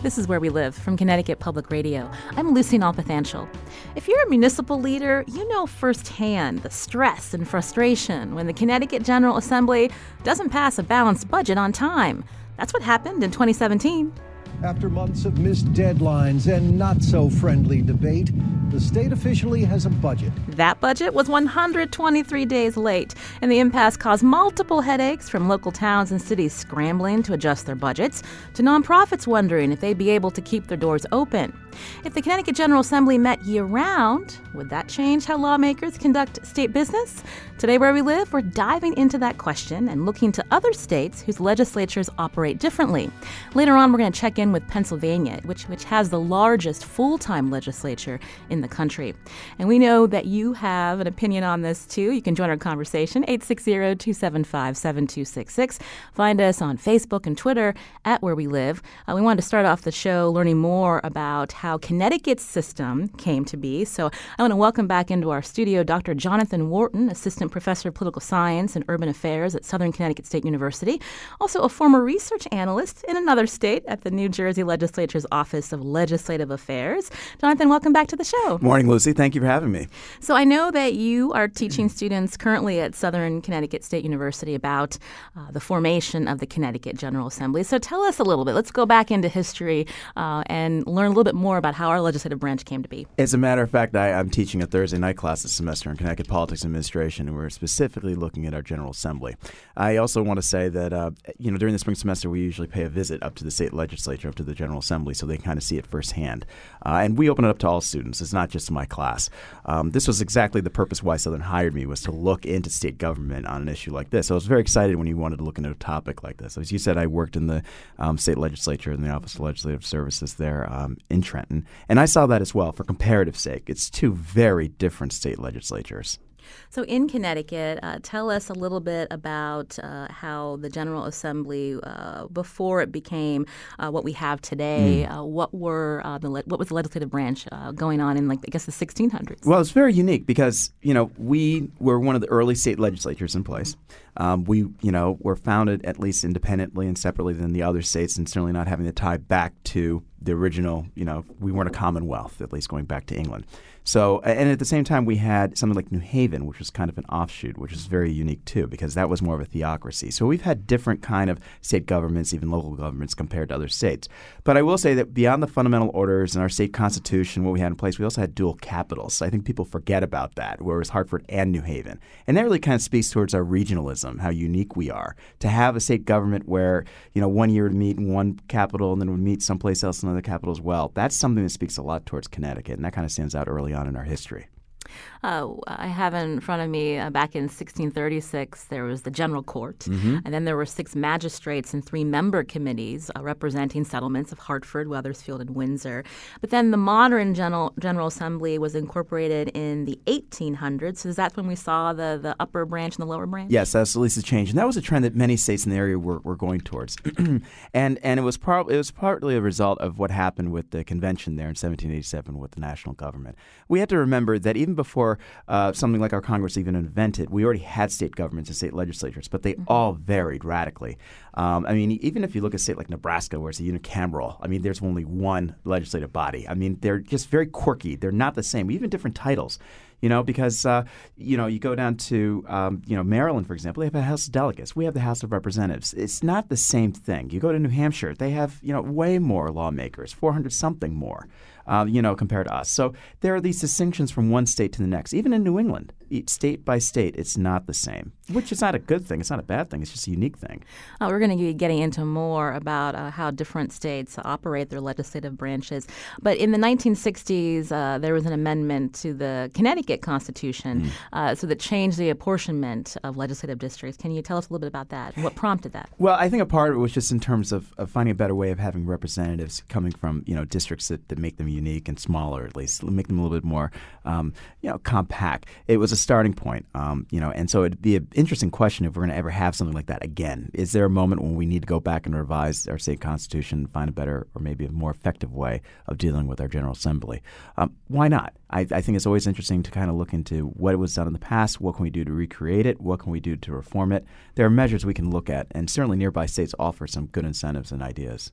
This is Where We Live from Connecticut Public Radio. I'm Lucy Nalpathanchel. If you're a municipal leader, you know firsthand the stress and frustration when the Connecticut General Assembly doesn't pass a balanced budget on time. That's what happened in 2017. After months of missed deadlines and not so friendly debate, the state officially has a budget. That budget was 123 days late, and the impasse caused multiple headaches from local towns and cities scrambling to adjust their budgets to nonprofits wondering if they'd be able to keep their doors open. If the Connecticut General Assembly met year round, would that change how lawmakers conduct state business? Today, where we live, we're diving into that question and looking to other states whose legislatures operate differently. Later on, we're going to check in with Pennsylvania, which, which has the largest full time legislature in the country. And we know that you have an opinion on this too. You can join our conversation, 860 275 7266. Find us on Facebook and Twitter at Where We Live. Uh, we wanted to start off the show learning more about how Connecticut's system came to be. So I want to welcome back into our studio Dr. Jonathan Wharton, Assistant Professor of Political Science and Urban Affairs at Southern Connecticut State University, also a former research analyst in another state at the New Jersey Legislature's Office of Legislative Affairs. Jonathan, welcome back to the show. Morning, Lucy. Thank you for having me. So I know that you are teaching students currently at Southern Connecticut State University about uh, the formation of the Connecticut General Assembly. So tell us a little bit. Let's go back into history uh, and learn a little bit more about how our legislative branch came to be. As a matter of fact, I, am teaching a Thursday night class this semester in Connecticut Politics Administration, and we're specifically looking at our General Assembly. I also want to say that uh, you know during the spring semester we usually pay a visit up to the state legislature, up to the General Assembly, so they kind of see it firsthand. Uh, and we open it up to all students. It's not just my class. Um, this was exactly the purpose why Southern hired me was to look into state government on an issue like this. So I was very excited when you wanted to look into a topic like this. As you said, I worked in the um, state legislature in the Office of Legislative Services there um, in Trenton, and I saw that as well for comparative sake. It's two very different state legislatures. So, in Connecticut, uh, tell us a little bit about uh, how the General Assembly, uh, before it became uh, what we have today, mm. what were uh, the le- what was the legislative branch uh, going on in, like I guess, the 1600s? Well, it's very unique because you know we were one of the early state legislatures in place. Um, we, you know, were founded at least independently and separately than the other states, and certainly not having to tie back to the original. You know, we weren't a commonwealth, at least going back to England. So, and at the same time, we had something like New Haven, which was kind of an offshoot, which is very unique too, because that was more of a theocracy. So we've had different kind of state governments, even local governments, compared to other states. But I will say that beyond the fundamental orders and our state constitution, what we had in place, we also had dual capitals. I think people forget about that, where it was Hartford and New Haven, and that really kind of speaks towards our regionalism, how unique we are to have a state government where you know one year would meet in one capital and then would meet someplace else in another capital as well. That's something that speaks a lot towards Connecticut, and that kind of stands out early on on in our history. Uh, I have in front of me uh, back in 1636, there was the General Court, mm-hmm. and then there were six magistrates and three member committees uh, representing settlements of Hartford, Wethersfield, and Windsor. But then the modern General, General Assembly was incorporated in the 1800s. So that when we saw the, the upper branch and the lower branch? Yes, that's at least a change. And that was a trend that many states in the area were, were going towards. and and it was, par- it was partly a result of what happened with the convention there in 1787 with the national government. We had to remember that even before uh, something like our Congress even invented, we already had state governments and state legislatures, but they mm-hmm. all varied radically. Um, I mean, even if you look at a state like Nebraska, where it's a unicameral, I mean, there's only one legislative body. I mean, they're just very quirky. They're not the same, even different titles you know, because uh, you know you go down to um, you know Maryland, for example, they have a House of Delegates. We have the House of Representatives. It's not the same thing. You go to New Hampshire, they have you know way more lawmakers, 400 something more uh, you know, compared to us. So there are these distinctions from one state to the next. Even in New England, state by state, it's not the same. which is not a good thing. It's not a bad thing. It's just a unique thing. Uh, we're going to be getting into more about uh, how different states operate their legislative branches. But in the 1960s, uh, there was an amendment to the Connecticut Constitution mm. so that changed the apportionment of legislative districts. Can you tell us a little bit about that? What prompted that? Well, I think a part of it was just in terms of, of finding a better way of having representatives coming from you know districts that, that make them unique and smaller, at least make them a little bit more um, you know compact. It was a starting point, um, you know, and so it'd be an interesting question if we're going to ever have something like that again. Is there a moment when we need to go back and revise our state constitution, find a better or maybe a more effective way of dealing with our General Assembly? Um, why not? I, I, think it's always interesting to kind of look into what was done in the past. What can we do to recreate it? What can we do to reform it? There are measures we can look at, and certainly nearby states offer some good incentives and ideas.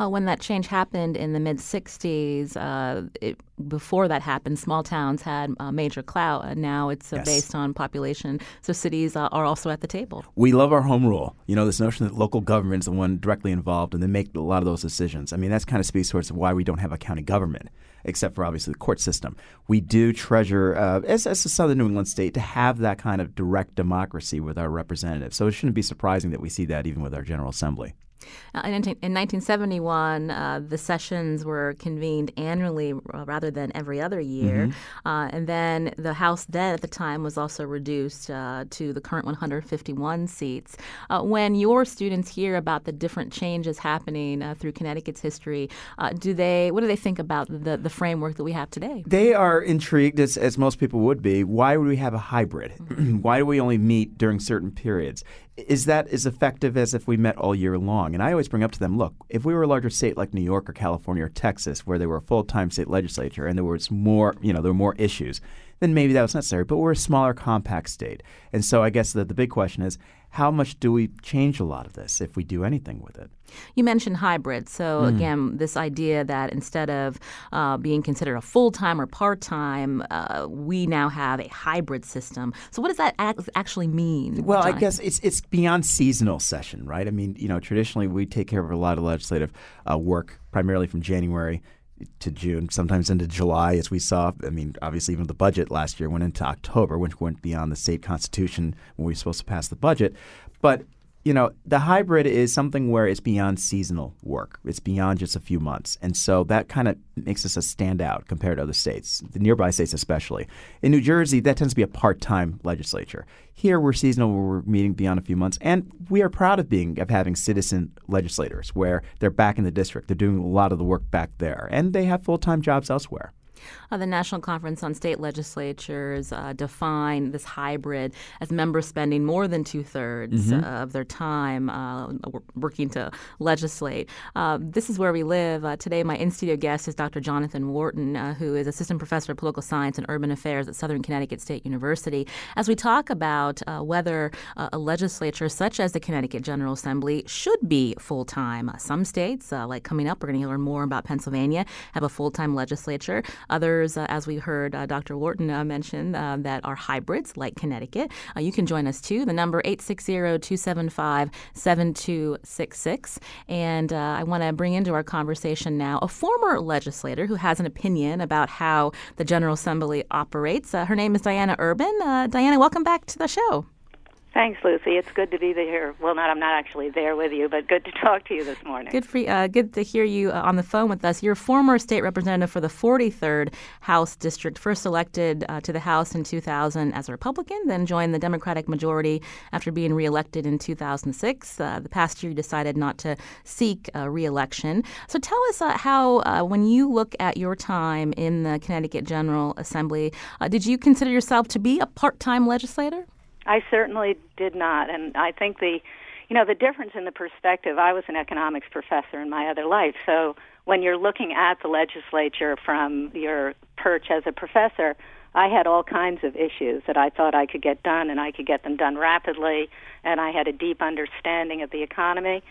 Uh, when that change happened in the mid 60s, uh, it, before that happened, small towns had uh, major clout, and now it's uh, yes. based on population. So cities uh, are also at the table. We love our home rule. You know, this notion that local government is the one directly involved and they make a lot of those decisions. I mean, that's kind of speaks towards why we don't have a county government except for obviously the court system. We do treasure, uh, as, as a Southern New England state, to have that kind of direct democracy with our representatives. So it shouldn't be surprising that we see that even with our General Assembly. Uh, in, in, 1971, uh, the sessions were convened annually uh, rather than every other year. Mm-hmm. Uh, and then the House then at the time was also reduced uh, to the current 151 seats. Uh, when your students hear about the different changes happening through Connecticut's history, do they what do they think about the, the framework that we have today? They are intrigued, as, as most people would be. Why would we have a hybrid? Mm-hmm. Why do we only meet during certain periods? Is that as effective as if we met all year long? And I always bring up to them, look, if we were a larger state like New York or California or Texas, where they were a full-time state legislature and there was more, you know, there were more issues, then maybe that was necessary. But we're a smaller, compact state, and so I guess the, the big question is, how much do we change a lot of this if we do anything with it? You mentioned hybrid. So, mm. again, this idea that instead of uh, being considered a full time or part time, uh, we now have a hybrid system. So, what does that actually mean? Well, Jonathan? I guess it's, it's beyond seasonal session, right? I mean, you know, traditionally we take care of a lot of legislative uh, work primarily from January to June, sometimes into July, as we saw. I mean, obviously, even the budget last year went into October, which went beyond the state constitution when we were supposed to pass the budget. But you know, the hybrid is something where it's beyond seasonal work. It's beyond just a few months. And so that kind of makes us a standout compared to other states, the nearby states especially. In New Jersey, that tends to be a part time legislature. Here, we're seasonal, we're meeting beyond a few months. And we are proud of being, of having citizen legislators where they're back in the district. They're doing a lot of the work back there. And they have full time jobs elsewhere. Uh, the National Conference on State Legislatures uh, define this hybrid as members spending more than two thirds mm-hmm. of their time uh, working to legislate. Uh, this is where we live. Uh, today, my in studio guest is Dr. Jonathan Wharton, who is Assistant Professor of Political Science and Urban Affairs at Southern Connecticut State University. As we talk about whether a legislature such as the Connecticut General Assembly should be full time, some states, like coming up, we're going to learn more about Pennsylvania, have a full time legislature. Others, uh, as we heard uh, Dr. Wharton uh, mention, that are hybrids like Connecticut. You can join us too. The number 860-275-7266. And I want to bring into our conversation now a former legislator who has an opinion about how the General Assembly operates. her name is Diana Urban. Diana, welcome back to the show. Thanks, Lucy. It's good to be there. Well, not I'm not actually there with you, but good to talk to you this morning. Good for uh, good to hear you uh, on the phone with us. You're former state representative for the 43rd House District, first elected uh, to the House in 2000 as a Republican, then joined the Democratic majority after being reelected in 2006. Uh, the past year, you decided not to seek uh, reelection. So tell us uh, how, when you look at your time in the Connecticut General Assembly, did you consider yourself to be a part-time legislator? I certainly did not, and I think the, you know, the difference in the perspective. I was an economics professor in my other life, so when you're looking at the legislature from your perch as a professor, I had all kinds of issues that I thought I could get done, and I could get them done rapidly, and I had a deep understanding of the economy.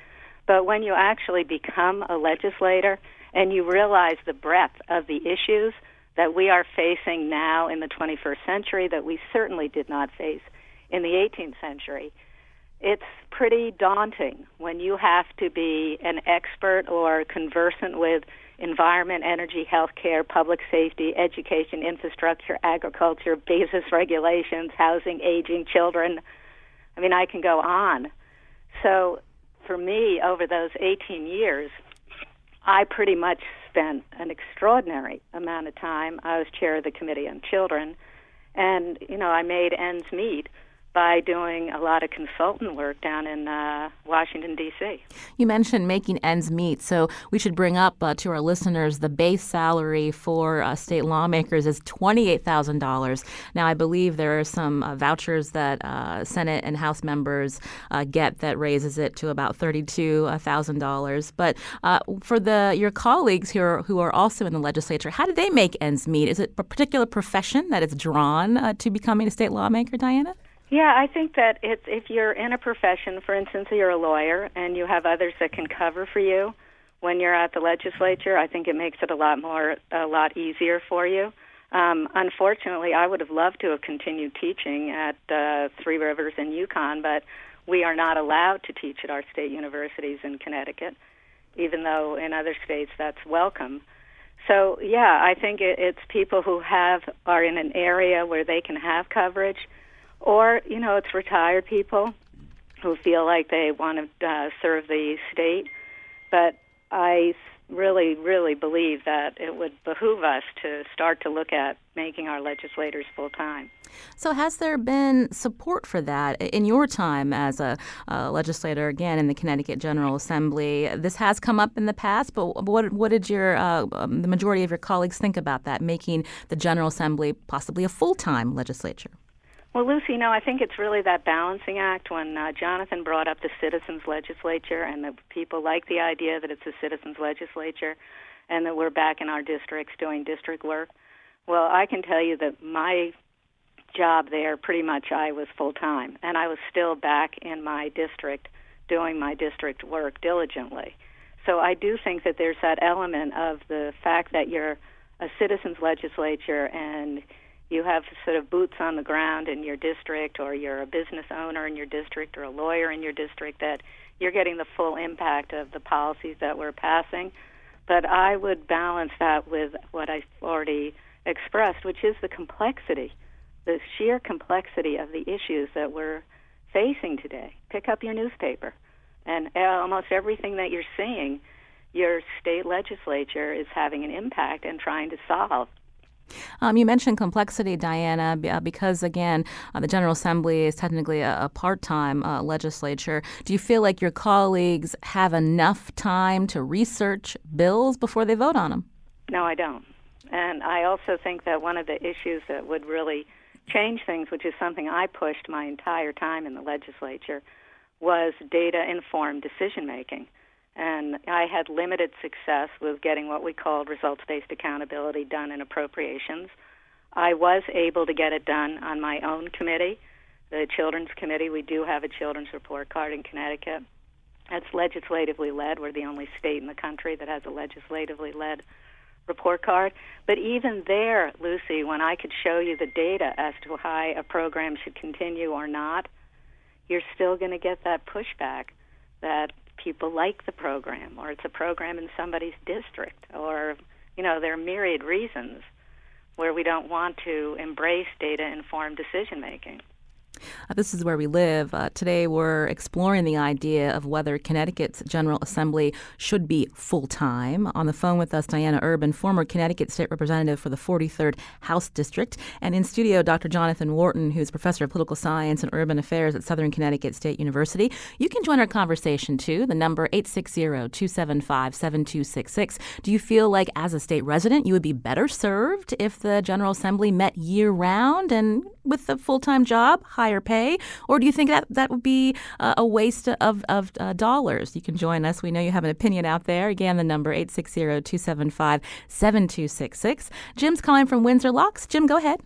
But when you actually become a legislator and you realize the breadth of the issues that we are facing now in the 21st century that we certainly did not face in the 18th century, it's pretty daunting when you have to be an expert or conversant with environment, energy, healthcare, public safety, education, infrastructure, agriculture, business regulations, housing, aging, children, I mean, I can go on. So for me, over those 18 years, I pretty much spent an extraordinary amount of time. I was chair of the Committee on Children, and you know, I made ends meet by doing a lot of consultant work down in uh, Washington, D.C. You mentioned making ends meet, so we should bring up uh, to our listeners the base salary for uh, state lawmakers is $28,000. Now, I believe there are some uh, vouchers that uh, Senate and House members uh, get that raises it to about $32,000. But for the your colleagues who are, who are also in the legislature, how do they make ends meet? Is it a particular profession that is drawn to becoming a state lawmaker, Diana? Yeah, I think that it's if you're in a profession, for instance, you're a lawyer and you have others that can cover for you when you're at the legislature, I think it makes it a lot more a lot easier for you. Um, unfortunately, I would have loved to have continued teaching at uh, Three Rivers and UConn, but we are not allowed to teach at our state universities in Connecticut, even though in other states that's welcome. So yeah, I think it, it's people who have are in an area where they can have coverage or you know it's retired people who feel like they want to uh, serve the state. But I really, really believe that it would behoove us to start to look at making our legislators full time. So, has there been support for that in your time as a, legislator, again, in the Connecticut General Assembly? This has come up in the past, but what, what did your uh, um, the majority of your colleagues think about that, making the General Assembly possibly a full time legislature? Well, Lucy, no, I think it's really that balancing act. When uh, Jonathan brought up the citizens' legislature, and the people like the idea that it's a citizens' legislature, and that we're back in our districts doing district work. Well, I can tell you that my job there, pretty much, I was full time, and I was still back in my district doing my district work diligently. So I do think that there's that element of the fact that you're a citizens' legislature and you have sort of boots on the ground in your district or you're a business owner in your district or a lawyer in your district that you're getting the full impact of the policies that we're passing. But I would balance that with what I already expressed, which is the complexity, the sheer complexity of the issues that we're facing today. Pick up your newspaper, and almost everything that you're seeing, your state legislature is having an impact and trying to solve. Um, you mentioned complexity, Diana, uh, because again, uh, the General Assembly is technically a, a part time uh, legislature. Do you feel like your colleagues have enough time to research bills before they vote on them? No, I don't. And I also think that one of the issues that would really change things, which is something I pushed my entire time in the legislature, was data informed decision making and I had limited success with getting what we called results based accountability done in appropriations. I was able to get it done on my own committee, the Children's Committee. We do have a children's report card in Connecticut. That's legislatively led. We're the only state in the country that has a legislatively led report card. But even there, Lucy, when I could show you the data as to how a program should continue or not, you're still going to get that pushback that people like the program or it's a program in somebody's district or you know there are myriad reasons where we don't want to embrace data informed decision making uh, this is where we live. Uh, today, we're exploring the idea of whether Connecticut's General Assembly should be full time. On the phone with us, Diana Urban, former Connecticut State Representative for the 43rd House District, and in studio, Dr. Jonathan Wharton, who's professor of political science and urban affairs at Southern Connecticut State University. You can join our conversation too. The number 860-275-7266. Do you feel like, as a state resident, you would be better served if the General Assembly met year round and with a full time job, higher pay? Or do you think that that would be uh, a waste of, of uh, dollars? You can join us. We know you have an opinion out there. Again, the number 860 275 7266. Jim's calling from Windsor Locks. Jim, go ahead.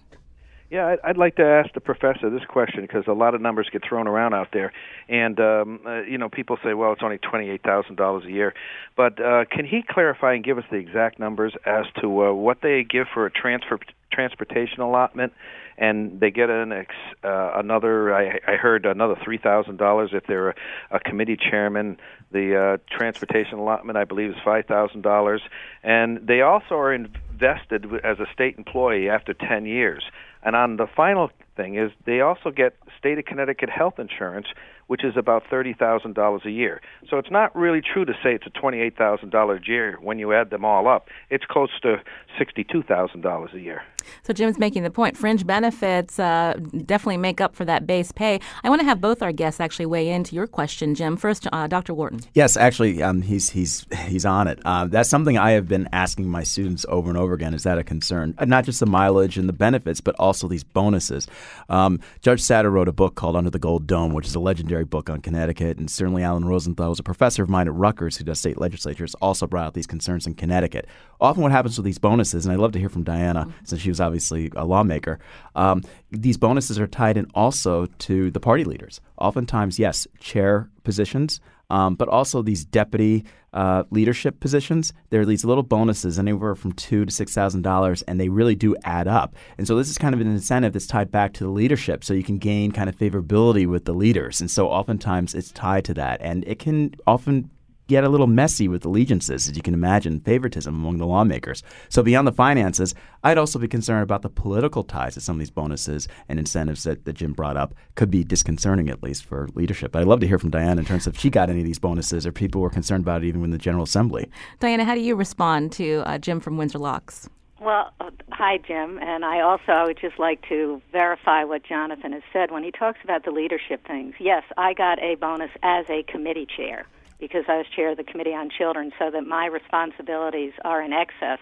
Yeah, I'd like to ask the professor this question because a lot of numbers get thrown around out there, and um, uh, you know people say, well, it's only twenty-eight thousand dollars a year, but uh, can he clarify and give us the exact numbers as to uh, what they give for a transfer transportation allotment and they get an ex, uh, another. I, I heard another three thousand dollars if they're a, a committee chairman. The uh, transportation allotment, I believe, is five thousand dollars, and they also are invested as a state employee after ten years. And on the final thing is they also get state of Connecticut health insurance, which is about thirty thousand dollars a year. So it's not really true to say it's a twenty-eight thousand dollars a year when you add them all up. It's close to sixty-two thousand dollars a year. So Jim's making the point. Fringe benefits uh, definitely make up for that base pay. I want to have both our guests actually weigh into your question, Jim. First, uh, Dr. Wharton. Yes, actually, um, he's he's he's on it. Uh, that's something I have been asking my students over and over again. Is that a concern? Uh, not just the mileage and the benefits, but also these bonuses. Um, Judge Satter wrote a book called Under the Gold Dome, which is a legendary book on Connecticut, and certainly Alan Rosenthal was a professor of mine at Rutgers who does state legislatures, also brought out these concerns in Connecticut. Often, what happens with these bonuses, and I'd love to hear from Diana mm-hmm. since she was obviously a lawmaker. Um, these bonuses are tied in also to the party leaders. Oftentimes, yes, chair positions. Um, but also these deputy uh, leadership positions. There are these little bonuses, anywhere from two to six thousand dollars, and they really do add up. And so this is kind of an incentive that's tied back to the leadership, so you can gain kind of favorability with the leaders. And so oftentimes it's tied to that, and it can often get a little messy with allegiances, as you can imagine, favoritism among the lawmakers. So, beyond the finances, I'd also be concerned about the political ties to some of these bonuses and incentives that, that Jim brought up. Could be disconcerting, at least, for leadership. But I'd love to hear from Diana in terms of if she got any of these bonuses or people were concerned about it even in the General Assembly. Diana, how do you respond to uh, Jim from Windsor Locks? Well, uh, hi, Jim. And I also would just like to verify what Jonathan has said when he talks about the leadership things. Yes, I got a bonus as a committee chair because I was chair of the Committee on Children, so that my responsibilities are in excess.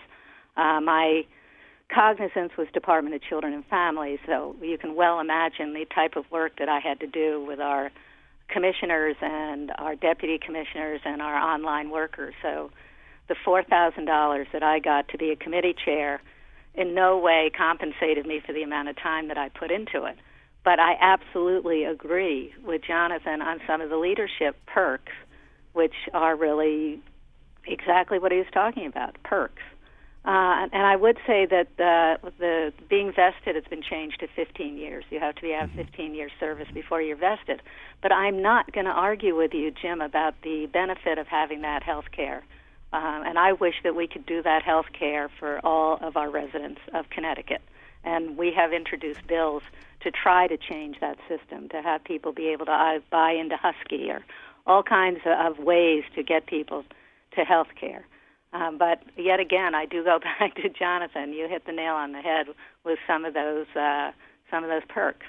Uh, my cognizance was Department of Children and Families, so you can well imagine the type of work that I had to do with our commissioners and our deputy commissioners and our online workers. So the $4,000 that I got to be a committee chair in no way compensated me for the amount of time that I put into it. But I absolutely agree with Jonathan on some of the leadership perks which are really exactly what he was talking about perks. Uh, and I would say that the, the being vested has been changed to 15 years. You have to be have mm-hmm. 15 years service before you're vested. But I'm not going to argue with you, Jim, about the benefit of having that health care. Um, and I wish that we could do that health care for all of our residents of Connecticut. And we have introduced bills to try to change that system, to have people be able to uh, buy into Husky or all kinds of ways to get people to health care. Um, but yet again, I do go back to Jonathan. You hit the nail on the head with some of those uh, some of those perks.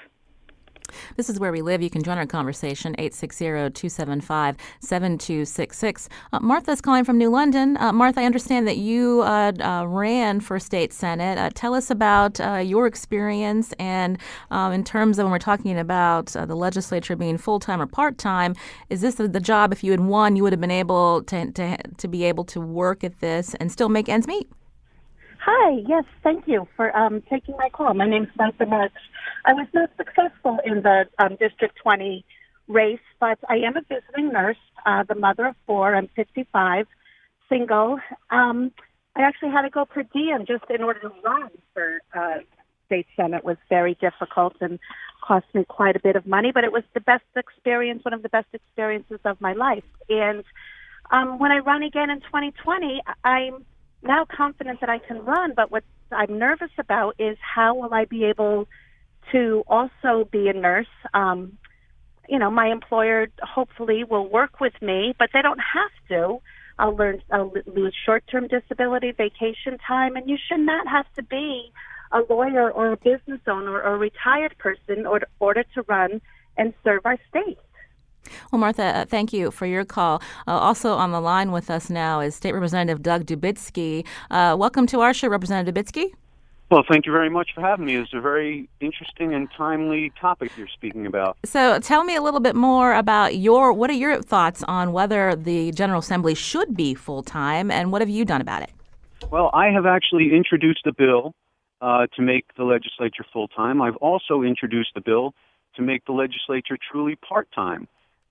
This is where we live. You can join our conversation, 860-275-7266. Uh, Martha's calling from New London. Uh, Martha, I understand that you uh, uh ran for state senate. Uh, tell us about uh, your experience and um, in terms of when we're talking about the legislature being full-time or part-time, is this the, the, job, if you had won, you would have been able to, to, to be able to work at this and still make ends meet? Hi, yes, thank you for um, taking my call. My name is Martha Marks. I was not successful in the um, District 20 race, but I am a visiting nurse, uh, the mother of four. I'm 55, single. Um, I actually had to go per diem just in order to run for uh, state senate. Was very difficult and cost me quite a bit of money, but it was the best experience, one of the best experiences of my life. And um, when I run again in 2020, I'm now confident that I can run, but what I'm nervous about is how will I be able to also be a nurse. Um, you know, my employer hopefully will work with me, but they don't have to. I'll learn, I'll lose short-term disability, vacation time, and you should not have to be a lawyer or a business owner or a retired person in order, order to run and serve our state. Well, Martha, uh, thank you for your call. Uh, also on the line with us now is State Representative Doug Dubitsky. Uh, welcome to our show, Representative Dubitsky. Well, thank you very much for having me. It's a very interesting and timely topic you're speaking about. So, tell me a little bit more about your what are your thoughts on whether the General Assembly should be full time, and what have you done about it? Well, I have actually introduced a bill uh, to make the legislature full time. I've also introduced a bill to make the legislature truly part time.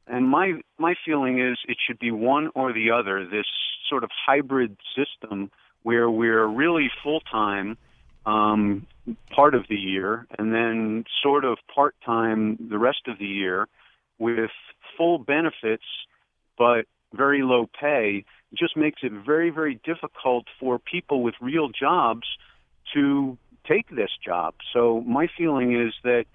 And my my feeling is it should be one or the other. This sort of hybrid system where we're really full time um, part of the year, and then sort of part time the rest of the year, with full benefits but very low pay. Just makes it very very difficult for people with real jobs to take this job. So my feeling is that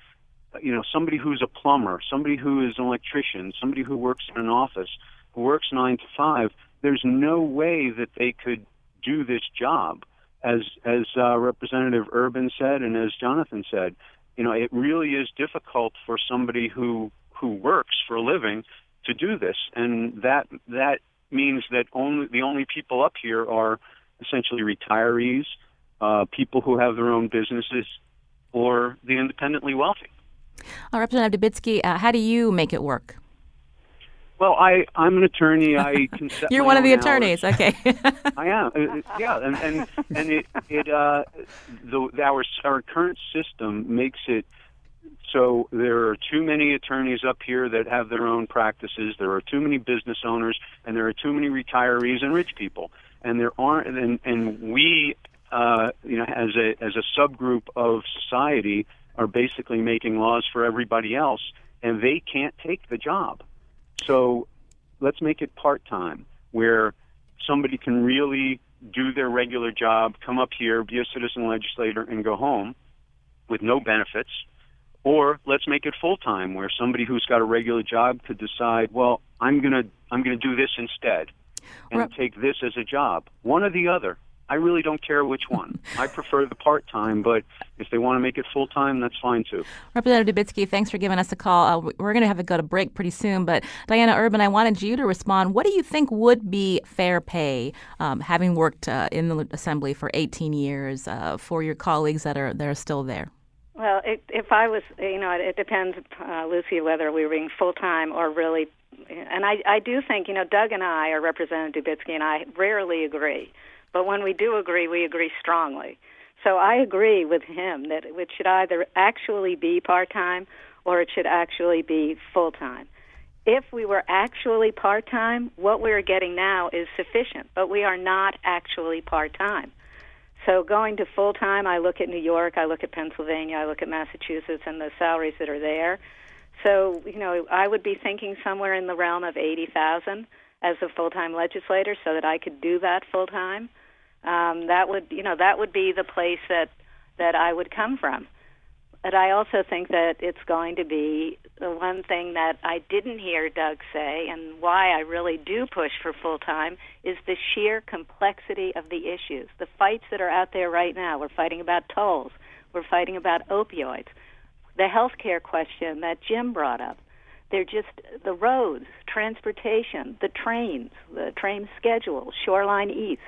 you know somebody who's a plumber, somebody who is an electrician, somebody who works in an office, who works nine to five, there's no way that they could do this job. As as uh, Representative Urban said, and as Jonathan said, you know, it really is difficult for somebody who who works for a living to do this, and that that means that only the only people up here are essentially retirees, uh, people who have their own businesses, or the independently wealthy. Uh, Representative Dubitsky, uh, how do you make it work? Well, I I'm an attorney. I can set You're one of the hours. attorneys. Okay. I am. Uh, uh, Yeah, and and and it it uh the our our current system makes it so there are too many attorneys up here that have their own practices. There are too many business owners, and there are too many retirees and rich people. And there aren't. And and we, uh, you know, as a as a subgroup of society, are basically making laws for everybody else, and they can't take the job. So let's make it part time, where somebody can really do their regular job, come up here, be a citizen legislator, and go home with no benefits. Or let's make it full time, where somebody who's got a regular job could decide, well, I'm gonna I'm gonna do this instead, and Right. take this as a job. One or the other. I really don't care which one. I prefer the part time, but if they want to make it full time, that's fine too. Representative Dubitsky, thanks for giving us a call. Uh, we- we're going to have to go to break pretty soon, but Diana Urban, I wanted you to respond. What do you think would be fair pay, um, having worked uh, in the Assembly for 18 years, uh, for your colleagues that are that are still there? Well, it, if I was, you know, it, it depends, uh, Lucy, whether we were being full time or really. And I, I do think, you know, Doug and I, or Representative Dubitsky and I, rarely agree. But when we do agree, we agree strongly. So I agree with him that it should either actually be part time or it should actually be full time. If we were actually part time, what we're getting now is sufficient, but we are not actually part time. So going to full time, I look at New York, I look at Pennsylvania, I look at Massachusetts, and the salaries that are there. So you know, I would be thinking somewhere in the realm of eighty thousand as a full time legislator, so that I could do that full time. Um, that would you know that would be the place that that I would come from. But I also think that it's going to be the one thing that I didn't hear Doug say, and why I really do push for full time, is the sheer complexity of the issues. The fights that are out there right now. We're fighting about tolls. We're fighting about opioids. The health care question that Jim brought up. They're just the roads, transportation, the trains, the train schedule, Shoreline East.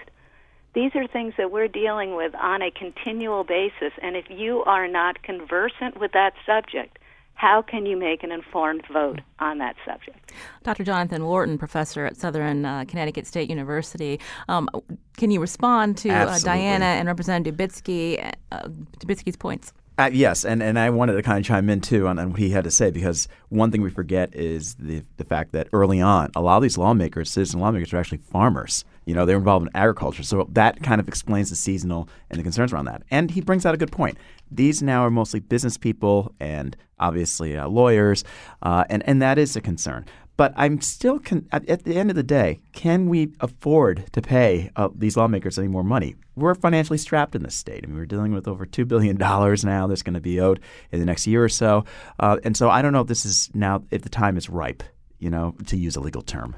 These are things that we're dealing with on a continual basis, and if you are not conversant with that subject, how can you make an informed vote on that subject? Dr. Jonathan Wharton, professor at Southern uh, Connecticut State University, um, can you respond to uh, Diana and Representative Dubitsky, uh, Dubitsky's points? Uh, yes, and, and I wanted to kind of chime in too on, on what he had to say because one thing we forget is the the fact that early on, a lot of these lawmakers, citizen lawmakers, are actually farmers. You know, they're involved in agriculture, so that kind of explains the seasonal and the concerns around that. And he brings out a good point. These now are mostly business people and obviously uh, lawyers, uh, and and that is a concern. But I'm still con- at, the end of the day, can we afford to pay uh, these lawmakers any more money? We're financially strapped in this state. I mean, we're dealing with over two billion dollars now that's going to be owed in the next year or so, uh, and so I don't know if this is now if the time is ripe, you know, to use a legal term.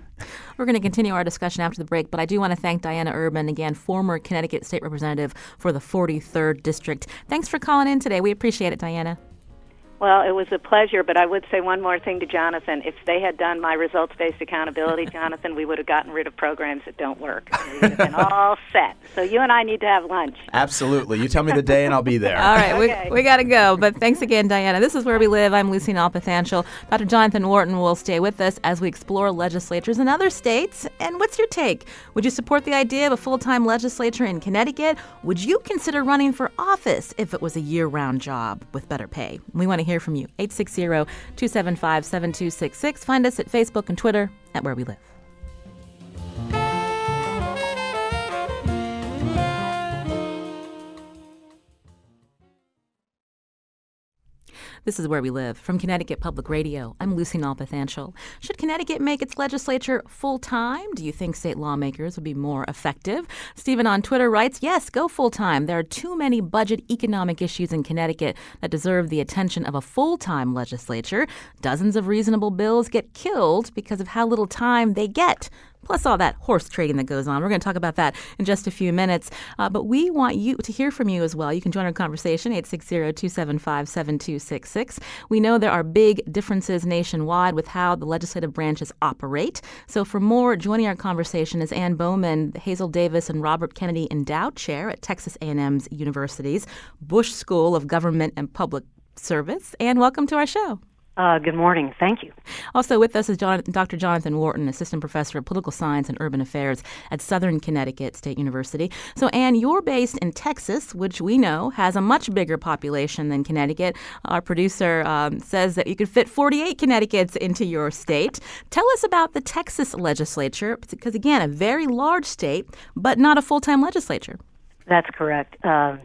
We're going to continue our discussion after the break, but I do want to thank Diana Urban, again, former Connecticut State Representative for the 43rd District. Thanks for calling in today. We appreciate it, Diana. Well, it was a pleasure, but I would say one more thing to Jonathan. If they had done my results based accountability, Jonathan, we would have gotten rid of programs that don't work. We would have been all set. So you and I need to have lunch. Absolutely. You tell me the day, and I'll be there. All right, Okay. we, we got to go. But thanks again, Diana. This is Where We Live. I'm Lucy Nalpathanchel. Dr. Jonathan Wharton will stay with us as we explore legislatures in other states. And what's your take? Would you support the idea of a full time legislature in Connecticut? Would you consider running for office if it was a year round job with better pay? We want to hear from you. 860 275 7266. Find us at Facebook and Twitter at Where We Live. This is Where We Live from Connecticut Public Radio. I'm Lucy Nalpathanchel. Should Connecticut make its legislature full time? Do you think state lawmakers would be more effective? Stephen on Twitter writes, Yes, go full time. There are too many budget economic issues in Connecticut that deserve the attention of a full time legislature. Dozens of reasonable bills get killed because of how little time they get plus all that horse trading that goes on. We're going to talk about that in just a few minutes. Uh, but we want you to hear from you as well. You can join our conversation, 860-275-7266. We know there are big differences nationwide with how the legislative branches operate. So for more, joining our conversation is Ann Bowman, Hazel Davis and Robert Kennedy Endowed Chair at Texas A&M's University's Bush School of Government and Public Service. And welcome to our show. Uh, good morning. Thank you. Also with us is John, Dr. Jonathan Wharton, Assistant Professor of Political Science and Urban Affairs at Southern Connecticut State University. So, Ann, you're based in Texas, which we know has a much bigger population than Connecticut. Our producer um, says that you could fit 48 Connecticut's into your state. Tell us about the Texas legislature, because, again, a very large state, but not a full time legislature. That's correct. Uh,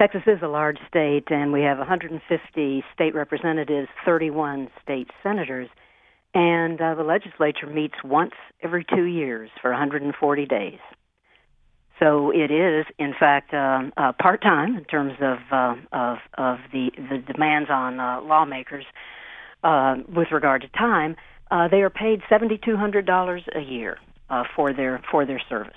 Texas is a large state, and we have 150 state representatives, 31 state senators, and uh, the legislature meets once every two years for 140 days. So it is, in fact, um, uh, part time in terms of uh, of of the the demands on uh, lawmakers uh, with regard to time. Uh, they are paid seventy two hundred dollars a year uh, for their for their service.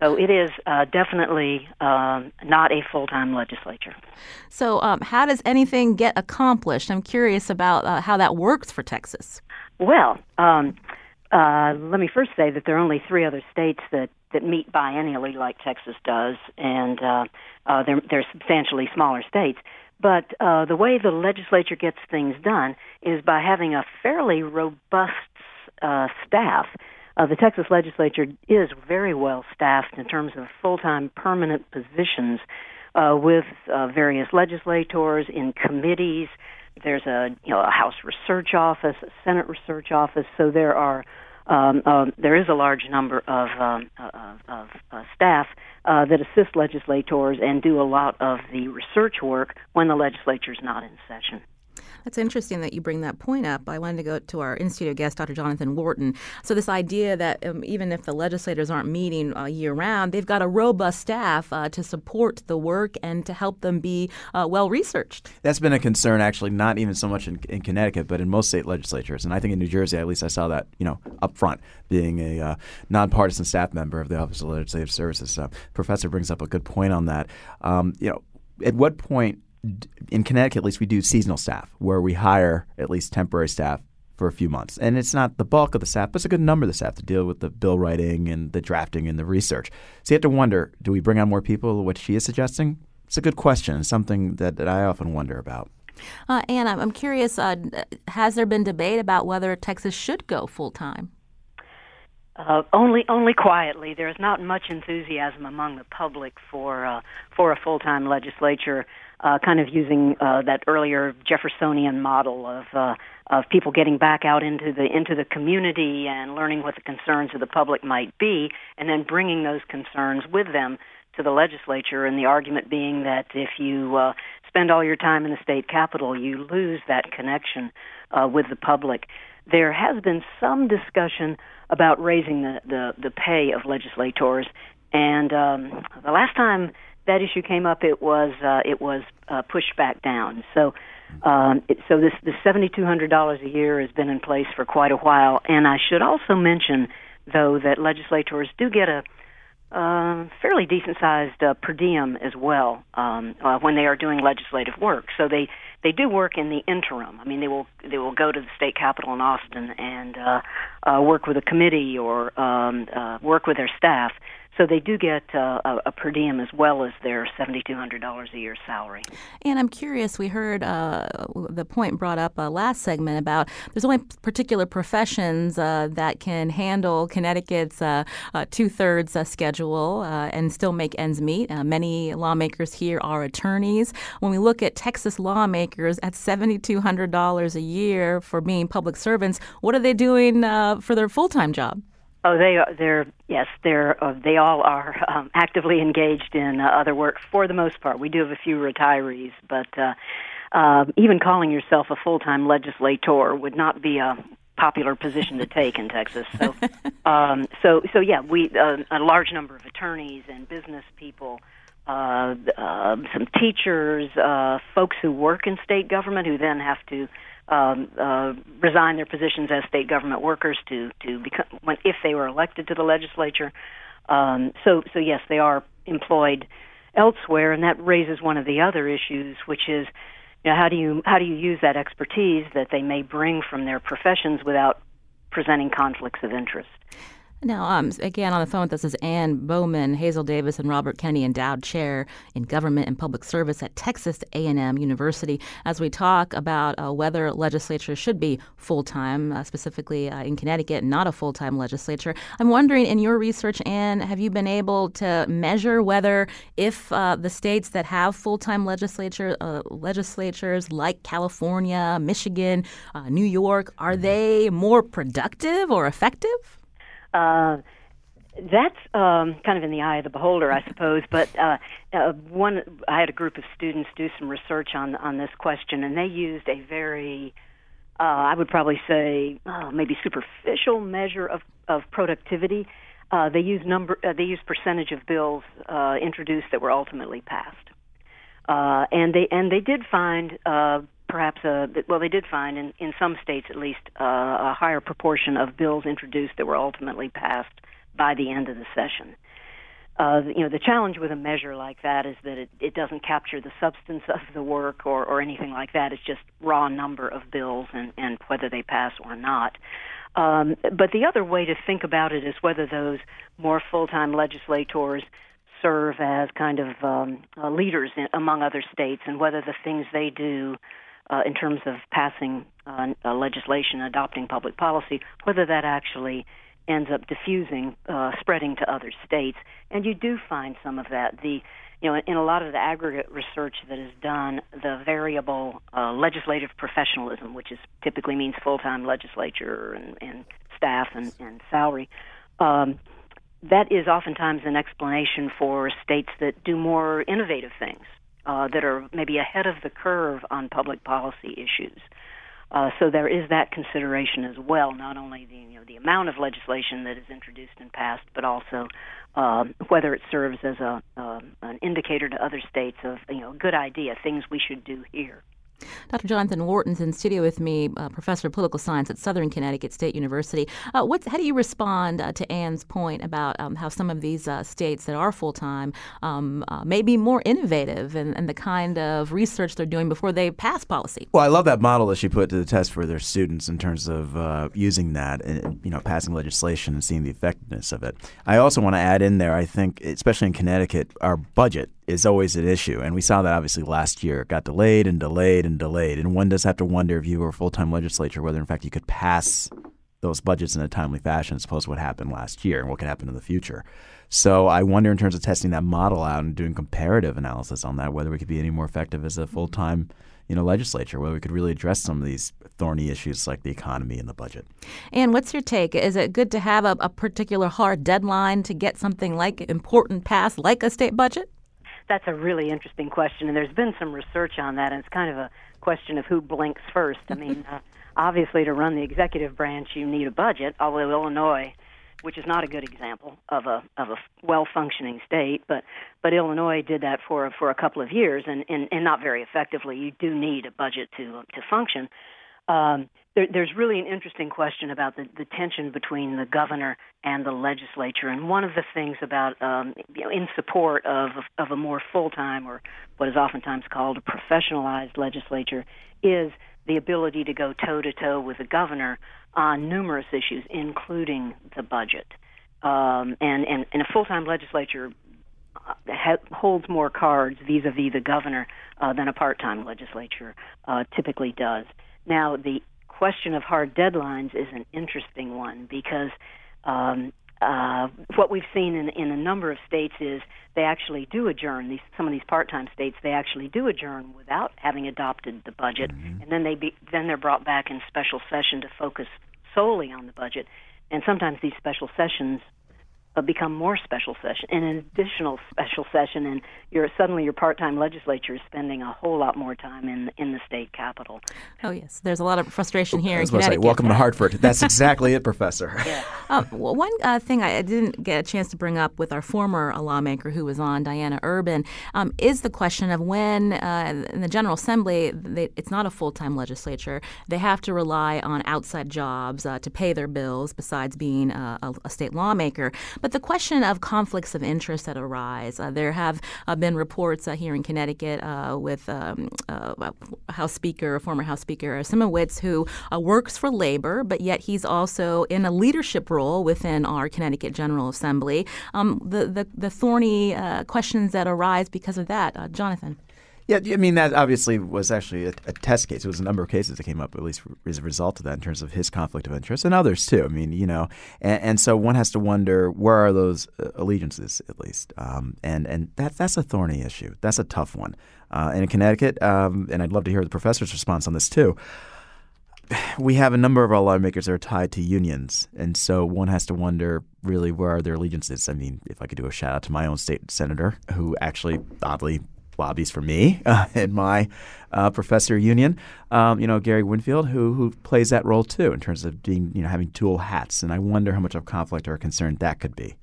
So it is uh, definitely um, not a full time legislature. So, um, how does anything get accomplished? I'm curious about uh, how that works for Texas. Well, um, uh, let me first say that there are only three other states that, that meet biennially like Texas does, and uh, uh, they're, they're substantially smaller states. But uh, the way the legislature gets things done is by having a fairly robust uh, staff uh, the Texas legislature is very well staffed in terms of full time permanent positions uh, with uh, various legislators in committees. There's a you know a House Research Office, a Senate Research Office. So there are um, um, there is a large number of, um, of, of uh, staff uh, that assist legislators and do a lot of the research work when the legislature is not in session. That's interesting that you bring that point up. I wanted to go to our in studio guest, Dr. Jonathan Wharton. So, this idea that um, even if the legislators aren't meeting uh, year round, they've got a robust staff uh, to support the work and to help them be uh, well researched. That's been a concern, actually, not even so much in, in, Connecticut, but in most state legislatures. And I think in New Jersey, at least, I saw that, you know, up front, being a uh, nonpartisan staff member of the Office of Legislative Services. professor brings up a good point on that. Um, you know, at what point in Connecticut, at least, we do seasonal staff where we hire at least temporary staff for a few months. And it's not the bulk of the staff, but it's a good number of the staff to deal with the bill writing and the drafting and the research. So you have to wonder do we bring on more people, what she is suggesting? It's a good question, something that, that I often wonder about. Uh, Ann, I'm curious uh, has there been debate about whether Texas should go full time? Uh, only, only quietly. There is not much enthusiasm among the public for uh, for a full time legislature uh, kind of using uh, that earlier Jeffersonian model of uh, of people getting back out into the into the community and learning what the concerns of the public might be, and then bringing those concerns with them to the legislature. And the argument being that if you uh, spend all your time in the state capitol, you lose that connection uh, with the public. There has been some discussion about raising the the, the pay of legislators, and um, the last time that issue came up, it was uh, it was uh, pushed back down. So, um, it, so this the seventy two hundred dollars a year has been in place for quite a while. And I should also mention, though, that legislators do get a uh, fairly decent sized uh, per diem as well um, uh, when they are doing legislative work. So they they do work in the interim. I mean, they will they will go to the state capitol in Austin and uh, uh, work with a committee or um, uh, work with their staff. So they do get uh, a, a, per diem as well as their $7,200 a year salary. And I'm curious, we heard uh, the point brought up uh, last segment about there's only particular professions uh, that can handle Connecticut's uh, uh, two thirds schedule and still make ends meet. many lawmakers here are attorneys. When we look at Texas lawmakers at $7,200 a year for being public servants, what are they doing for their full time job? Oh, they are. They're yes. They're. Uh, they all are um, actively engaged in uh, other work for the most part. We do have a few retirees, but uh, uh, even calling yourself a full time legislator would not be a popular position to take in Texas. So, um, so, so yeah, we uh, a large number of attorneys and business people, uh, uh, some teachers, uh, folks who work in state government who then have to um, uh, resign their positions as state government workers to to become when if they were elected to the legislature. Um, so, so yes, they are employed elsewhere, and that raises one of the other issues, which is you know, how do you how do you use that expertise that they may bring from their professions without presenting conflicts of interest? Now, um, again, on the phone with us is Ann Bowman, Hazel Davis, and Robert Kennedy Endowed Chair in Government and Public Service at Texas A&M University. As we talk about uh, whether legislatures should be full time, uh, specifically uh, in Connecticut, not a full time legislature. I'm wondering, in your research, Ann, have you been able to measure whether, if uh, the states that have full time legislature uh, legislatures like California, Michigan, uh, New York, are they more productive or effective? Uh, that's um, kind of in the eye of the beholder, I suppose. But uh, uh, one, I had a group of students do some research on on this question, and they used a very, uh, I would probably say, uh, maybe superficial measure of of productivity. Uh, they used number, uh, they used percentage of bills uh, introduced that were ultimately passed, uh, and they and they did find uh, perhaps a well they did find in in some states at least uh, a higher proportion of bills introduced that were ultimately passed by the end of the session. Uh, you know, the challenge with a measure like that is that it, it doesn't capture the substance of the work or, or anything like that. It's just raw number of bills and, and whether they pass or not. Um, but the other way to think about it is whether those more full-time legislators serve as kind of um, uh, leaders in, among other states, and whether the things they do uh, in terms of passing uh, legislation, adopting public policy, whether that actually ends up diffusing, uh, spreading to other states. And you do find some of that. The you know, in a lot of the aggregate research that is done, the variable uh, legislative professionalism, which is typically means full-time legislature and, and staff and, and salary, um, that is oftentimes an explanation for states that do more innovative things uh, that are maybe ahead of the curve on public policy issues. Uh, so there is that consideration as well, not only the you know the amount of legislation that is introduced and passed, but also um, whether it serves as a um, an indicator to other states of you know a good idea, things we should do here. Dr. Jonathan Wharton's in studio with me, uh, professor of political science at Southern Connecticut State University. Uh, how do you respond uh, to Ann's point about um, how some of these uh, states that are full time um, uh, may be more innovative and in, in, the kind of research they're doing before they pass policy? Well, I love that model that she put to the test for their students in terms of uh, using that and you know passing legislation and seeing the effectiveness of it. I also want to add in there. I think, especially in Connecticut, our budget is always an issue. And we saw that obviously last year. It got delayed and delayed and delayed. And one does have to wonder if you were a full time legislature, whether in fact you could pass those budgets in a timely fashion as opposed to what happened last year and what could happen in the future. So I wonder in terms of testing that model out and doing comparative analysis on that, whether we could be any more effective as a full time you know, legislature, whether we could really address some of these thorny issues like the economy and the budget. And what's your take? Is it good to have a, a particular hard deadline to get something like important passed, like a state budget? That's a really interesting question, and there's been some research on that, and it's kind of a question of who blinks first. I mean, uh, obviously, to run the executive branch, you need a budget. Although Illinois, which is not a good example of a of a well functioning state, but but Illinois did that for for a couple of years, and and, and not very effectively. You do need a budget to to function. Um, there, there's really an interesting question about the, the tension between the governor and the legislature. And one of the things about, um, you know, in support of, of a more full time or what is oftentimes called a professionalized legislature is the ability to go toe to toe with the governor on numerous issues, including the budget. Um, and, and, and a full time legislature uh, holds more cards vis a vis the governor uh, than a part time legislature uh, typically does. Now, the question of hard deadlines is an interesting one because um, uh, what we've seen in, in a number of states is they actually do adjourn. These some of these part-time states they actually do adjourn without having adopted the budget, mm-hmm. and then they be, then they're brought back in special session to focus solely on the budget. And sometimes these special sessions become more special session, and an additional special session, and you're suddenly your part-time legislature is spending a whole lot more time in in the state capitol. Oh yes, there's a lot of frustration here in Say, welcome to Hartford. That's exactly it, Professor. Um, w- one uh, thing I didn't get a chance to bring up with our former lawmaker who was on, Diana Urban, um, is the question of when uh, in the General Assembly, they, it's not a full time legislature. They have to rely on outside jobs uh, to pay their bills besides being uh, a, a state lawmaker. But the question of conflicts of interest that arise, uh, there have uh, been reports uh, here in Connecticut uh, with um, uh, House Speaker, former House Speaker Aresimowicz, who works for labor, but yet he's also in a leadership role within our Connecticut General Assembly. Um, the, the, the thorny questions that arise because of that. Jonathan. Yeah, I mean that obviously was actually a, a test case. It was a number of cases that came up, at least as a result of that, in terms of his conflict of interest and others too. I mean, you know, and, and so one has to wonder where are those uh, allegiances, at least, um, and and that that's a thorny issue. That's a tough one. Uh, and in Connecticut, um, and I'd love to hear the professor's response on this too. We have a number of our lawmakers that are tied to unions, and so one has to wonder really where are their allegiances. I mean, if I could do a shout out to my own state senator, who actually oddly lobbies for me uh, in my uh, professor union. Um, you know, Gary Winfield, who who plays that role too in terms of being you know having dual hats, and I wonder how much of conflict or concern that could be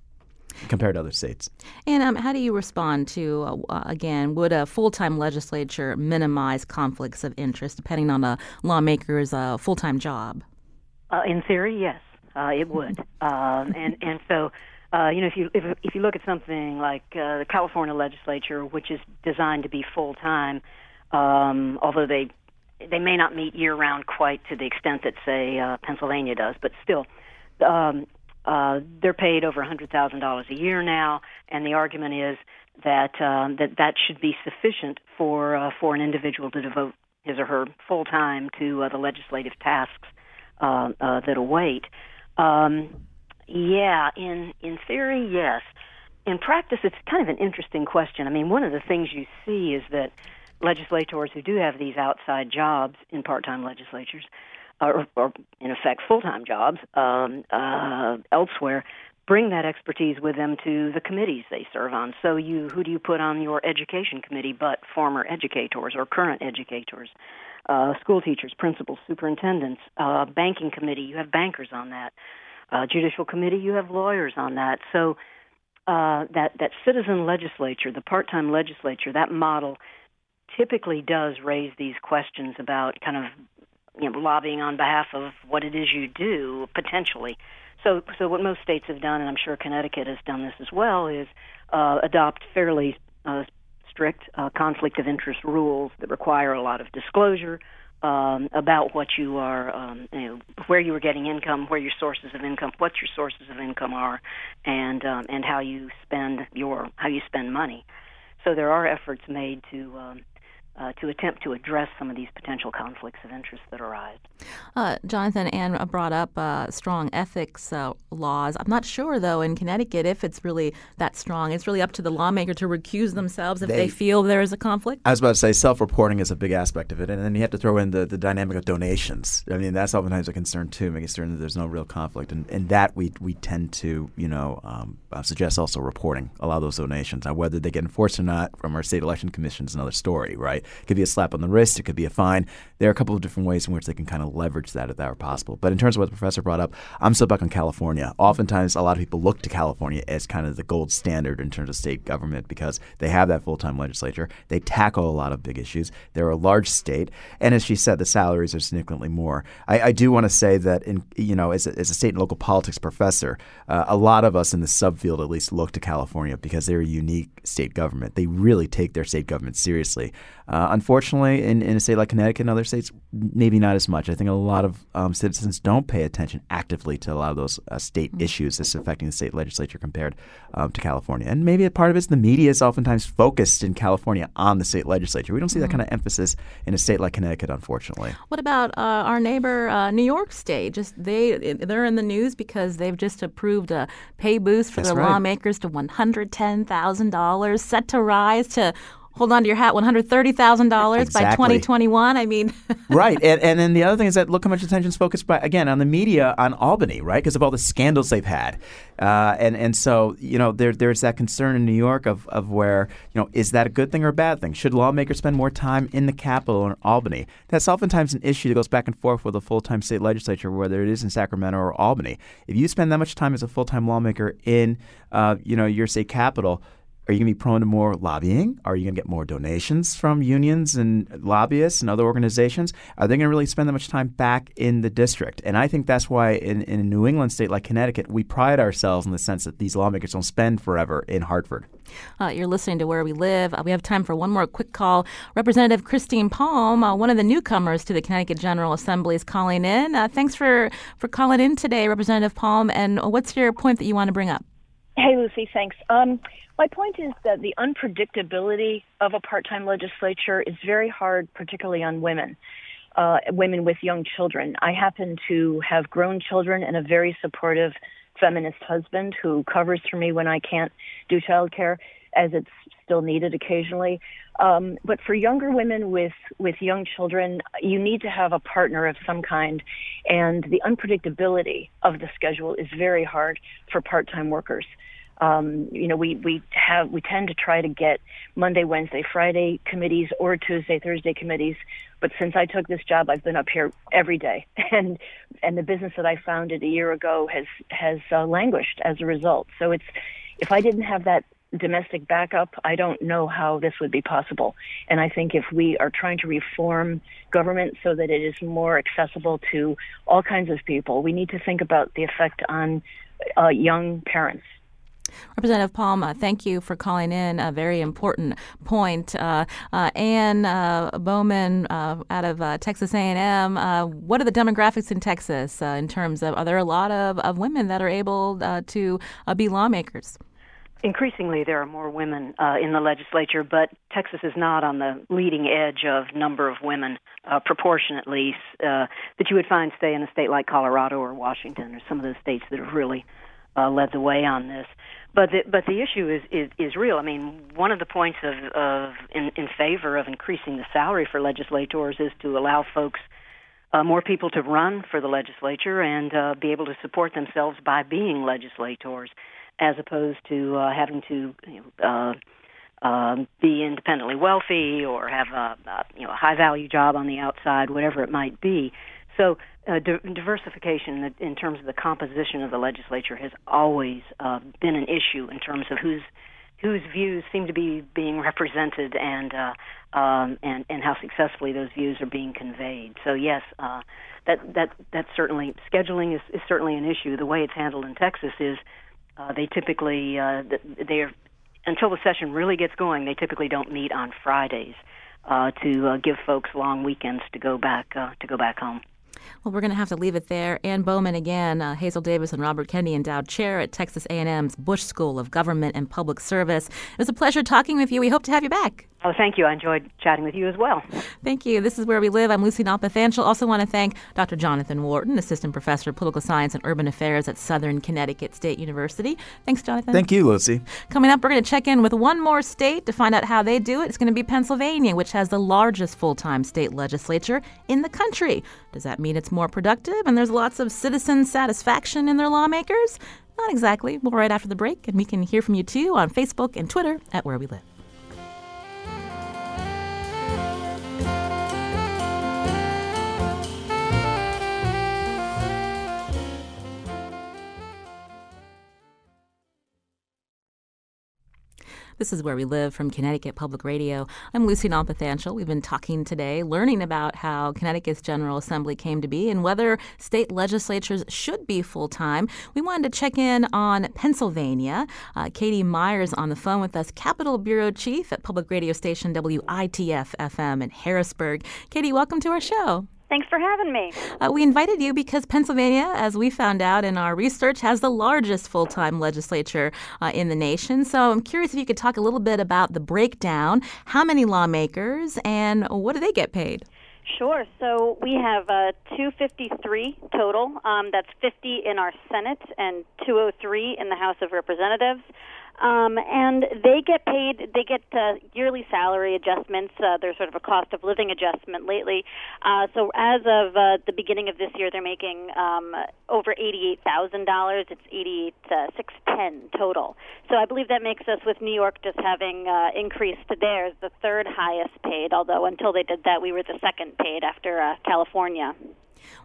compared to other states. And um, how do you respond to, uh, again, would a full time legislature minimize conflicts of interest depending on a lawmaker's uh, full time job? Uh, in theory, yes, uh, it would. Um, and and so, uh, you know, if you if, if you look at something like uh, the California legislature, which is designed to be full time, um, although they they may not meet year round quite to the extent that say uh, Pennsylvania does, but still. Um, uh, they're paid over $100,000 a year now, and the argument is that um, that that should be sufficient for uh, for an individual to devote his or her full time to uh, the legislative tasks uh, uh, that await. Um, yeah, in in theory, yes. In practice, it's kind of an interesting question. I mean, one of the things you see is that legislators who do have these outside jobs in part-time legislatures or, or in effect full-time jobs um, uh, elsewhere, bring that expertise with them to the committees they serve on. So you, who do you put on your education committee but former educators or current educators? Uh, school teachers, principals, superintendents, uh, banking committee, you have bankers on that. Uh, judicial committee, you have lawyers on that. So uh, that that citizen legislature, the part-time legislature, that model typically does raise these questions about kind of you know, lobbying on behalf of what it is you do potentially. So, so what most states have done, and I'm sure Connecticut has done this as well, is uh, adopt fairly uh, strict uh, conflict of interest rules that require a lot of disclosure um, about what you are, um, you know, where you are getting income, where your sources of income, what your sources of income are, and um, and how you spend your how you spend money. So there are efforts made to um, uh, to attempt to address some of these potential conflicts of interest that arise. Uh, Jonathan Ann brought up uh, strong ethics uh, laws. I'm not sure, though, in Connecticut if it's really that strong. It's really up to the lawmaker to recuse themselves if they, They- feel there is a conflict. I was about to say self-reporting is a big aspect of it, and then you have to throw in the, the dynamic of donations. I mean, that's oftentimes a concern too, making certain that there's no real conflict, and, and that we we tend to you know um, suggest also reporting a lot of those donations. Now, whether they get enforced or not from our state election commission is another story, right? It could be a slap on the wrist, it could be a fine. There are a couple of different ways in which they can kind of leverage that if that were possible. But in terms of what the professor brought up, I'm still back on California. Oftentimes, a lot of people look to California as kind of the gold standard in terms of state government because they have that full-time legislature. They tackle a lot of big issues. They're a large state, and as she said, the salaries are significantly more. I, I do want to say that, in you know, as a, as a state and local politics professor, uh, a lot of us in the subfield at least look to California because they're a unique state government. They really take their state government seriously. Uh, unfortunately, in, in a state like Connecticut and other states, maybe not as much. I think a lot of um, citizens don't pay attention actively to a lot of those uh, state issues that's affecting the state legislature compared um, to California. And maybe a part of it is the media is oftentimes focused in California on the state legislature. We don't see that kind of emphasis in a state like Connecticut, unfortunately. What about uh, our neighbor, uh, New York State? Just they they're in the news because they've just approved a pay boost for That's their right. lawmakers to one hundred ten thousand dollars, set to rise to hold on to your hat, one hundred thirty thousand dollars exactly. by twenty twenty one. I mean, right. And, and then the other thing is that look how much attention's focused by again on the media on Albany, right? Because of all the scandals they've had, uh, and and so you know there there's that concern in New York of of where you know is that a good thing or a bad thing? Should lawmakers spend more time in the capital in Albany? That's oftentimes an issue that goes back and forth with a full time state legislature, whether it is in Sacramento or Albany. If you spend that much time as a full time lawmaker in uh, you know your state capital are you going to be prone to more lobbying? Are you going to get more donations from unions and lobbyists and other organizations? Are they going to really spend that much time back in the district? And I think that's why in, in a New England state like Connecticut, we pride ourselves in the sense that these lawmakers don't spend forever in Hartford. Uh, you're listening to Where We Live. Uh, we have time for one more quick call. Representative Christine Palm, uh, one of the newcomers to the Connecticut General Assembly, is calling in. Uh, thanks for, for calling in today, Representative Palm. And what's your point that you want to bring up? Hey, Lucy, thanks. Um, my point is that the unpredictability of a part-time legislature is very hard, particularly on women, uh, women with young children. I happen to have grown children and a very supportive feminist husband who covers for me when I can't do childcare, as it's still needed occasionally. Um, but for younger women with with young children, you need to have a partner of some kind, and the unpredictability of the schedule is very hard for part-time workers. Um, you know, we we have we tend to try to get Monday, Wednesday, Friday committees or Tuesday, Thursday committees. But since I took this job, I've been up here every day, and and the business that I founded a year ago has has uh, languished as a result. So it's if I didn't have that domestic backup, I don't know how this would be possible. And I think if we are trying to reform government so that it is more accessible to all kinds of people, we need to think about the effect on uh, young parents Representative Palm, thank you for calling in. A very important point. Uh, uh, Ann uh, Bowman uh, out of uh, Texas A&M. Uh, what are the demographics in Texas in terms of? Are there a lot of, of women that are able to be lawmakers? Increasingly, there are more women uh, in the legislature, but Texas is not on the leading edge of number of women uh, proportionately uh, that you would find, say, in a state like Colorado or Washington or some of those states that have really led the way on this. But the, but the issue is, is is real. I mean, one of the points of, of in, in favor of increasing the salary for legislators is to allow folks uh, more people to run for the legislature and uh, be able to support themselves by being legislators, as opposed to uh, having to you know, uh, um, be independently wealthy or have a, a you know a high value job on the outside, whatever it might be. So uh, di- diversification in terms of the composition of the legislature has always uh, been an issue in terms of whose whose views seem to be being represented and uh, um, and and how successfully those views are being conveyed. So yes, uh, that that that certainly scheduling is, is certainly an issue. The way it's handled in Texas is uh, they typically uh, they are until the session really gets going. They typically don't meet on Fridays uh, to uh, give folks long weekends to go back uh, to go back home. Well, we're going to have to leave it there. Ann Bowman again, uh, Hazel Davis and Robert Kennedy endowed chair at Texas A&M's Bush School of Government and Public Service. It was a pleasure talking with you. We hope to have you back. Oh, thank you. I enjoyed chatting with you as well. Thank you. This is Where We Live. I'm Lucy Nalpathanchil. Also want to thank Dr. Jonathan Wharton, Assistant Professor of Political Science and Urban Affairs at Southern Connecticut State University. Thanks, Jonathan. Thank you, Lucy. Coming up, we're going to check in with one more state to find out how they do it. It's going to be Pennsylvania, which has the largest full-time state legislature in the country. Does that mean it's more productive and there's lots of citizen satisfaction in their lawmakers? Not exactly. Well, right after the break, and we can hear from you too on Facebook and Twitter at Where We Live. This is Where We Live from Connecticut Public Radio. I'm Lucy Nalpathanchil. We've been talking today, learning about how Connecticut's General Assembly came to be and whether state legislatures should be full time. We wanted to check in on Pennsylvania. Uh, Katie Myers on the phone with us, Capitol Bureau Chief at public radio station WITF FM in Harrisburg. Katie, welcome to our show. Thanks for having me. Uh, we invited you because Pennsylvania, as we found out in our research, has the largest full time legislature uh, in the nation. So I'm curious if you could talk a little bit about the breakdown. How many lawmakers and what do they get paid? Sure. So we have uh, 253 total. Um, that's 50 in our Senate and 203 in the House of Representatives. Um, and they get paid, they get uh, yearly salary adjustments. Uh, there's sort of a cost of living adjustment lately. Uh, so as of uh, the beginning of this year, they're making um, over $88,000. It's 88,610 uh, total. So I believe that makes us, with New York just having uh, increased theirs, the third highest paid, although until they did that, we were the second paid after uh, California.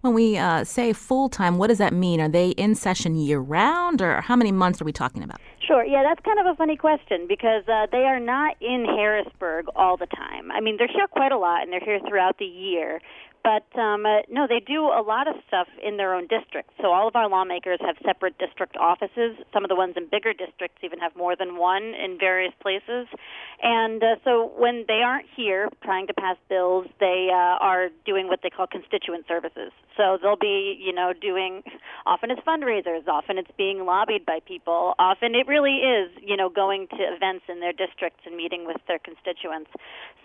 When we uh, say full time, what does that mean? Are they in session year round, or how many months are we talking about? Sure. Yeah, that's kind of a funny question because uh, they are not in Harrisburg all the time. I mean, they're here quite a lot, and they're here throughout the year. But um, uh, no, they do a lot of stuff in their own districts. So all of our lawmakers have separate district offices. Some of the ones in bigger districts even have more than one in various places. And uh, so when they aren't here trying to pass bills, they uh, are doing what they call constituent services. So they'll be, you know, doing often it's fundraisers, often it's being lobbied by people, often it really is, you know, going to events in their districts and meeting with their constituents.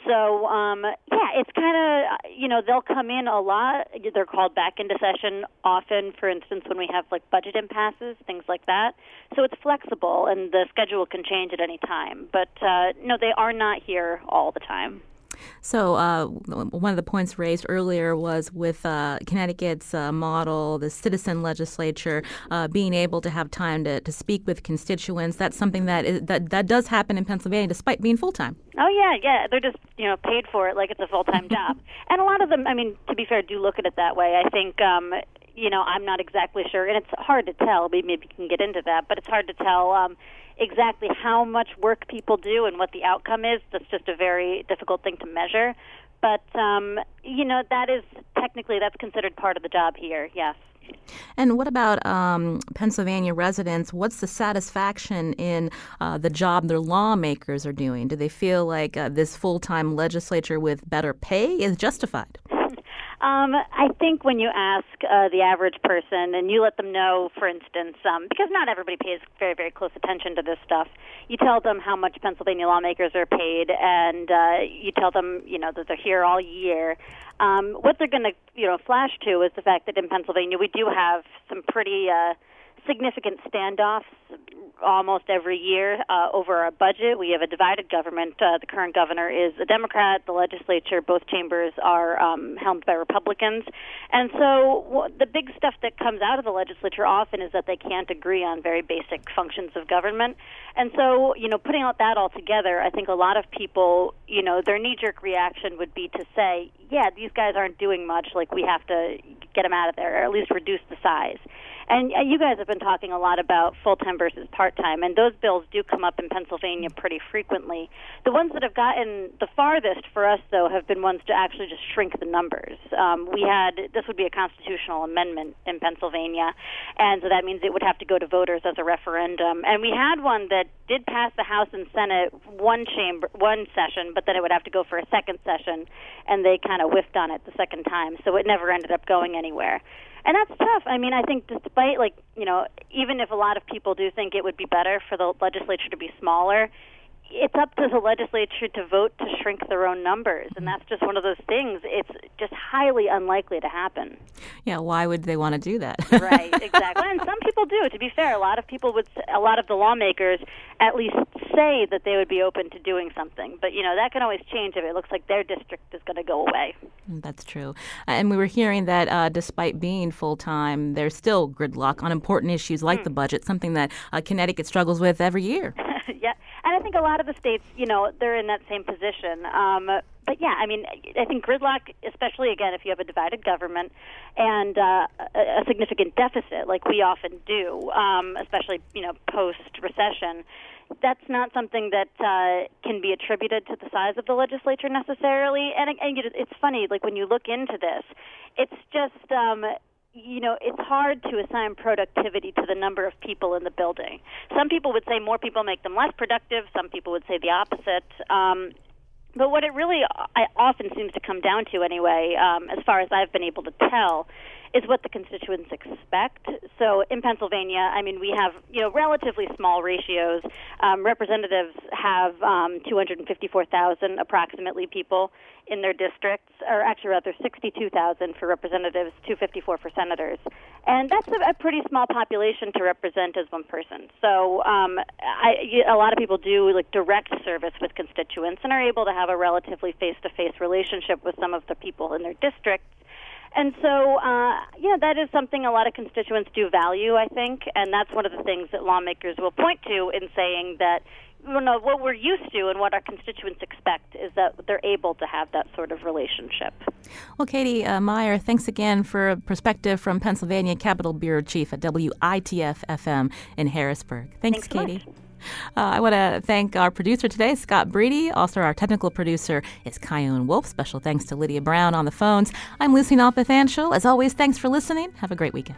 So um, yeah, it's kind of, you know, they'll come in a lot. They're called back into session often, for instance, when we have like budget impasses, things like that. So it's flexible, and the schedule can change at any time. But uh, no, they are not here all the time. So, uh, one of the points raised earlier was with uh, Connecticut's uh, model, the citizen legislature, uh, being able to have time to, to speak with constituents. That's something that, is, that that does happen in Pennsylvania, despite being full time. Oh yeah, yeah. They're just you know paid for it like it's a full time job. And a lot of them, I mean, to be fair, do look at it that way. I think. Um, you know, I'm not exactly sure, and it's hard to tell. Maybe, maybe can get into that, but it's hard to tell. Um, exactly how much work people do and what the outcome is. That's just a very difficult thing to measure. But um, you know that is technically that's considered part of the job here. Yes. And what about um, Pennsylvania residents? What's the satisfaction in uh, the job their lawmakers are doing? Do they feel like uh, this full time legislature with better pay is justified? Um, I think when you ask uh, the average person and you let them know, for instance, um, because not everybody pays very, very close attention to this stuff, you tell them how much Pennsylvania lawmakers are paid, and uh, you tell them, you know, that they're here all year. Um, what they're going to, you know, flash to is the fact that in Pennsylvania we do have some pretty. Uh, significant standoffs almost every year uh, over our budget. We have a divided government. Uh, the current governor is a Democrat. The legislature, both chambers, are um, helmed by Republicans. And so w- the big stuff that comes out of the legislature often is that they can't agree on very basic functions of government. And so, you know, putting out that all together, I think a lot of people, you know, their knee jerk reaction would be to say, yeah, these guys aren't doing much. Like, we have to get them out of there, or at least reduce the size. And uh, you guys have been talking a lot about full time versus part time, and those bills do come up in Pennsylvania pretty frequently. The ones that have gotten the farthest for us, though, have been ones to actually just shrink the numbers. Um, we had this would be a constitutional amendment in Pennsylvania, and so that means it would have to go to voters as a referendum. And we had one that did pass the House and Senate one chamber, one session, but then it would have to go for a second session, and they kind of whiffed on it the second time, so it never ended up going anywhere and that's tough. I mean, I think despite like you know, even if a lot of people do think it would be better for the legislature to be smaller, it's up to the legislature to vote to shrink their own numbers, and that's just one of those things. It's just highly unlikely to happen. Yeah, why would they want to do that? right, exactly. And some people do. To be fair, a lot of people would, a lot of the lawmakers, at least say that they would be open to doing something. But you know, that can always change if it looks like their district is going to go away. Mm, that's true. And we were hearing that uh, despite being full time, there's still gridlock on important issues like mm. the budget, something that uh, Connecticut struggles with every year. yeah, and I think a lot of the states, you know, they're in that same position. Um, but yeah, I mean, I think gridlock, especially again if you have a divided government and uh, a, significant deficit, like we often do, um, especially you know post recession, that's not something that uh, can be attributed to the size of the legislature necessarily. And, and it's funny, like when you look into this, it's just um, you know, it's hard to assign productivity to the number of people in the building. Some people would say more people make them less productive. Some people would say the opposite. Um, but what it really I, often seems to come down to, anyway, um, as far as I've been able to tell, is what the constituents expect. So in Pennsylvania, I mean, we have you know relatively small ratios. Um, representatives have um, 254,000 approximately people in their districts, or actually rather 62,000 for representatives, 254 for senators, and that's a, a pretty small population to represent as one person. So um, I, a lot of people do like direct service with constituents and are able to have a relatively face-to-face relationship with some of the people in their districts. And so, uh, yeah, that is something a lot of constituents do value, I think, and that's one of the things that lawmakers will point to in saying that, you know, what we're used to and what our constituents expect is that they're able to have that sort of relationship. Well, Katie uh, Meyer, thanks again for a perspective from Pennsylvania Capitol Bureau Chief at WITF FM in Harrisburg. Thanks, thanks so Katie. Much. Uh, I want to thank our producer today, Scott Breedy. Also, our technical producer is Chion Wolf. Special thanks to Lydia Brown on the phones. I'm Lucy Nalpathanchil. As always, thanks for listening. Have a great weekend.